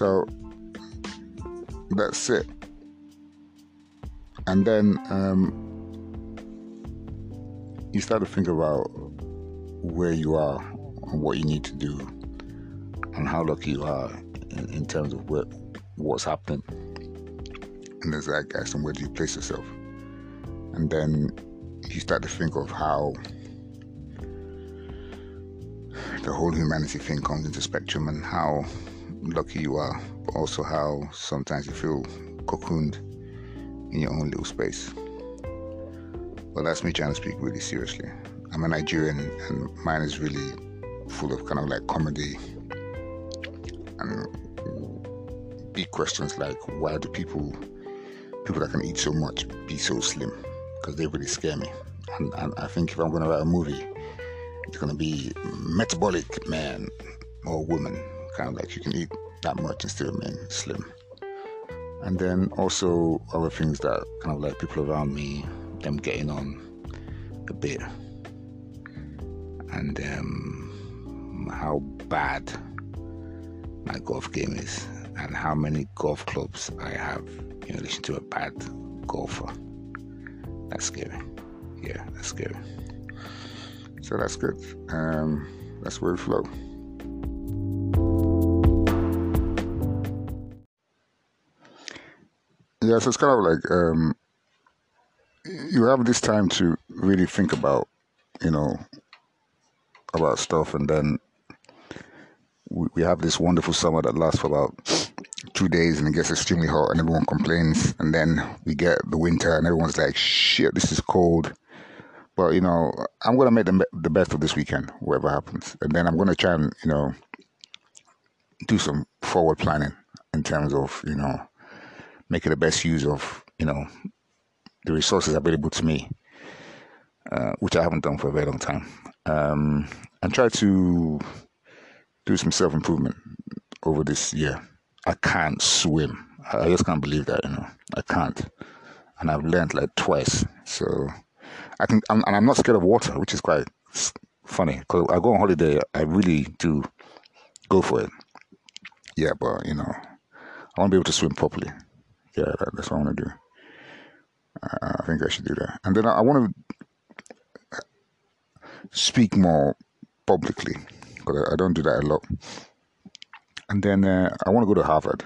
So that's it. And then um, you start to think about where you are and what you need to do and how lucky you are in, in terms of what, what's happening. And there's like, guess, and where do you place yourself? And then you start to think of how the whole humanity thing comes into spectrum and how lucky you are, but also how sometimes you feel cocooned in your own little space. Well, that's me trying to speak really seriously. I'm a Nigerian, and mine is really full of kind of like comedy and big questions like why do people people that can eat so much be so slim? Because they really scare me. And, and I think if I'm going to write a movie, it's going to be metabolic man or woman, kind of like you can eat that much and still remain slim. And then also other things that kind of like people around me, them getting on a bit, and um, how bad my golf game is, and how many golf clubs I have in relation to a bad golfer. That's scary. Yeah, that's scary. So that's good. Um, that's where we flow. Yeah, so it's kind of like um, you have this time to really think about, you know, about stuff, and then we, we have this wonderful summer that lasts for about two days, and it gets extremely hot, and everyone complains, and then we get the winter, and everyone's like, "Shit, this is cold." But you know, I'm gonna make the the best of this weekend, whatever happens, and then I'm gonna try and you know do some forward planning in terms of you know making the best use of you know the resources available to me, uh, which I haven't done for a very long time, um, and try to do some self improvement over this year. I can't swim. I just can't believe that, you know. I can't, and I've learned like twice. So I can, I'm, and I'm not scared of water, which is quite funny because I go on holiday. I really do go for it. Yeah, but you know, I want to be able to swim properly. Yeah, that, that's what I want to do. Uh, I think I should do that. And then I, I want to speak more publicly because I, I, don't do that a lot. And then uh, I want to go to Harvard.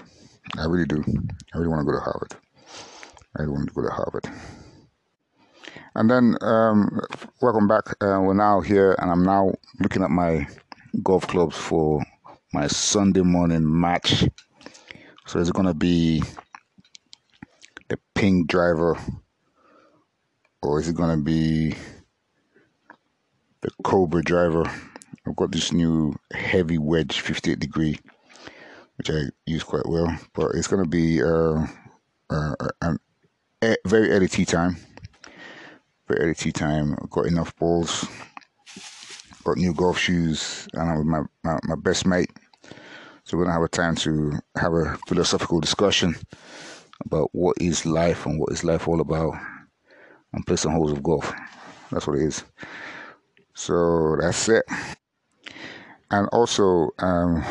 I really do. I really want to go to Harvard. I really want to go to Harvard. And then, um, welcome back. Uh, we're now here, and I'm now looking at my golf clubs for my Sunday morning match. So it's going to be the pink driver, or is it to be the Cobra driver? I've got this new heavy wedge 58 degree, which I use quite well, but it's to be uh, uh, an very early tee time. Very early tee time. I've got enough balls. Got new golf shoes, and I'm with my, my, my best mate. So we're gonna have a time to have a philosophical discussion about what is life and what is life all about, and play some holes of golf. That's what it is. So that's it. And also, um,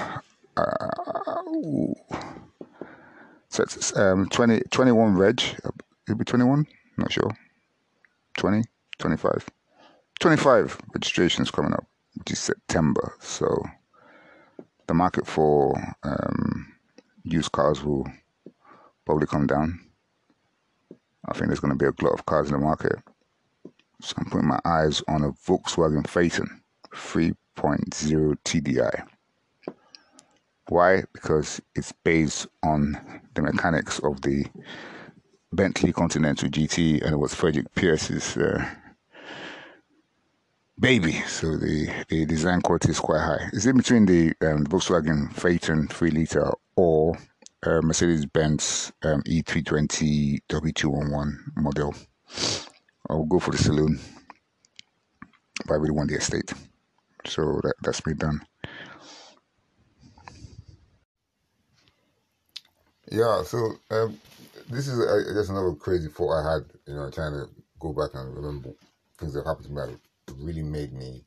uh, so it's, um, 20, 21 reg. It'll be 21? Not sure. 20, 25. 25 registrations coming up, which is September. So the market for um, used cars will probably come down. I think there's going to be a glut of cars in the market. So I'm putting my eyes on a Volkswagen Phaeton 3.0 TDI. Why? Because it's based on the mechanics of the Bentley Continental GT and it was Frederick Pierce's uh, baby. So the, the design quality is quite high. It's in between the um, Volkswagen Phaeton 3 litre or uh, Mercedes Benz um, E320 W211 model. I'll go for the saloon, but I really want the estate. So that, that's me done. Yeah, so um, this is uh, just another crazy thought I had, you know, trying to go back and remember things that happened to me that really made me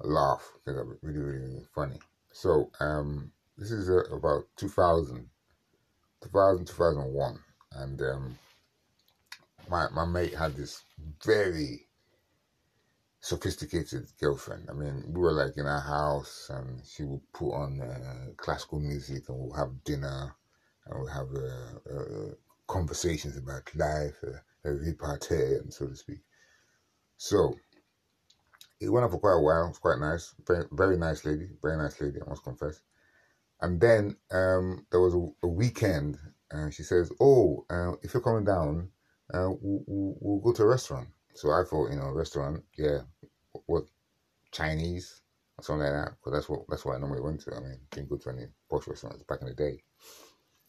laugh, things that really, really funny. So, um, this is uh, about 2000, 2000, 2001. And um, my, my mate had this very sophisticated girlfriend. I mean, we were like in our house and she would put on uh, classical music and we'll have dinner and we'll have uh, uh, conversations about life, uh, a repartee, and so to speak. So it went on for quite a while. It was quite nice. Very, very nice lady. Very nice lady, I must confess. And then um, there was a, a weekend, and she says, "Oh, uh, if you're coming down, uh, we'll, we'll, go to a restaurant." So I thought, you know, restaurant, yeah, what Chinese or something like that, because that's what that's what I normally went to. I mean, didn't go to any posh restaurants back in the day.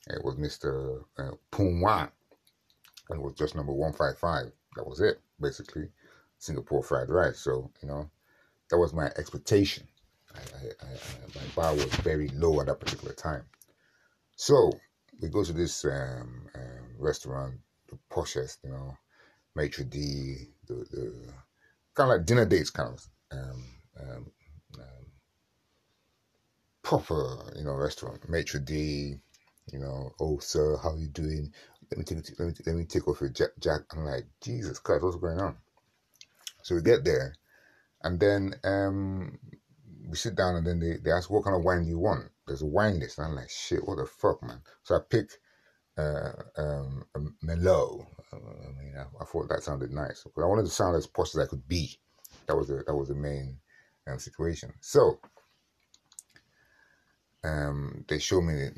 It was Mister uh, Pung Wan, and it was just number one five five. That was it, basically. Singapore fried rice. So, you know, that was my expectation. I, I, I, my bar was very low at that particular time. So, we go to this um, um, restaurant, the poshest, you know, maitre d, the, the kind of like dinner dates kind of um, um, um, proper, you know, restaurant, maitre d, you know, oh sir, how are you doing? Let me take let me let me take off your jack. jack. I'm like, Jesus Christ, what's going on? So we get there, and then um, we sit down, and then they, they ask, What kind of wine do you want? There's a wine list. And I'm like, Shit, what the fuck, man? So I pick uh, um, a Merlot. Uh, I mean, I, I, thought that sounded nice because I wanted to sound as posh as I could be. That was the, that was the main um, situation. So um, they show me,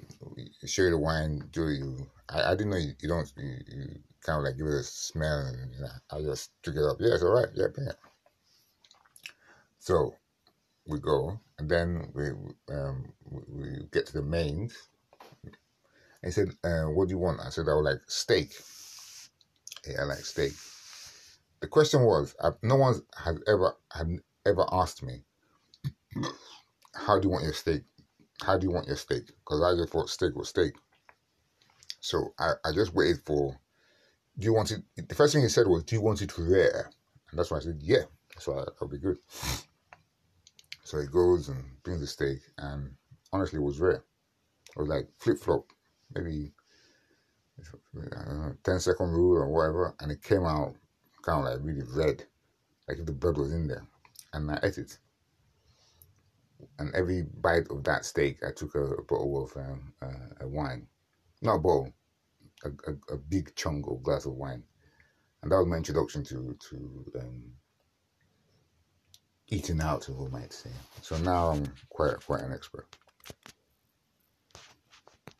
show you the wine, do you? I, I didn't know you, you don't, you, you kind of like give it a smell and you know, I just took it up. Yeah, it's all right. Yeah, yeah. So we go and then we um, we get to the mains. He said, uh, "What do you want?" I said, "I would like steak." Yeah, I like steak. The question was, I, no one has ever had ever asked me, "How do you want your steak?" How do you want your steak? Because I just thought steak was steak. So I, I just waited for do you want it? The first thing he said was, do you want it rare? And that's why I said, yeah. So that'll be good. So he goes and brings the steak, and honestly, it was rare. It was like flip flop, maybe know, 10 second rule or whatever, and it came out kind of like really red, like if the blood was in there. And I ate it. And every bite of that steak, I took a, a bottle of um, uh, a wine. Not a bottle, a, a, a, big chunk of glass of wine. And that was my introduction to to um, eating out, as we might say. So now I'm quite quite an expert.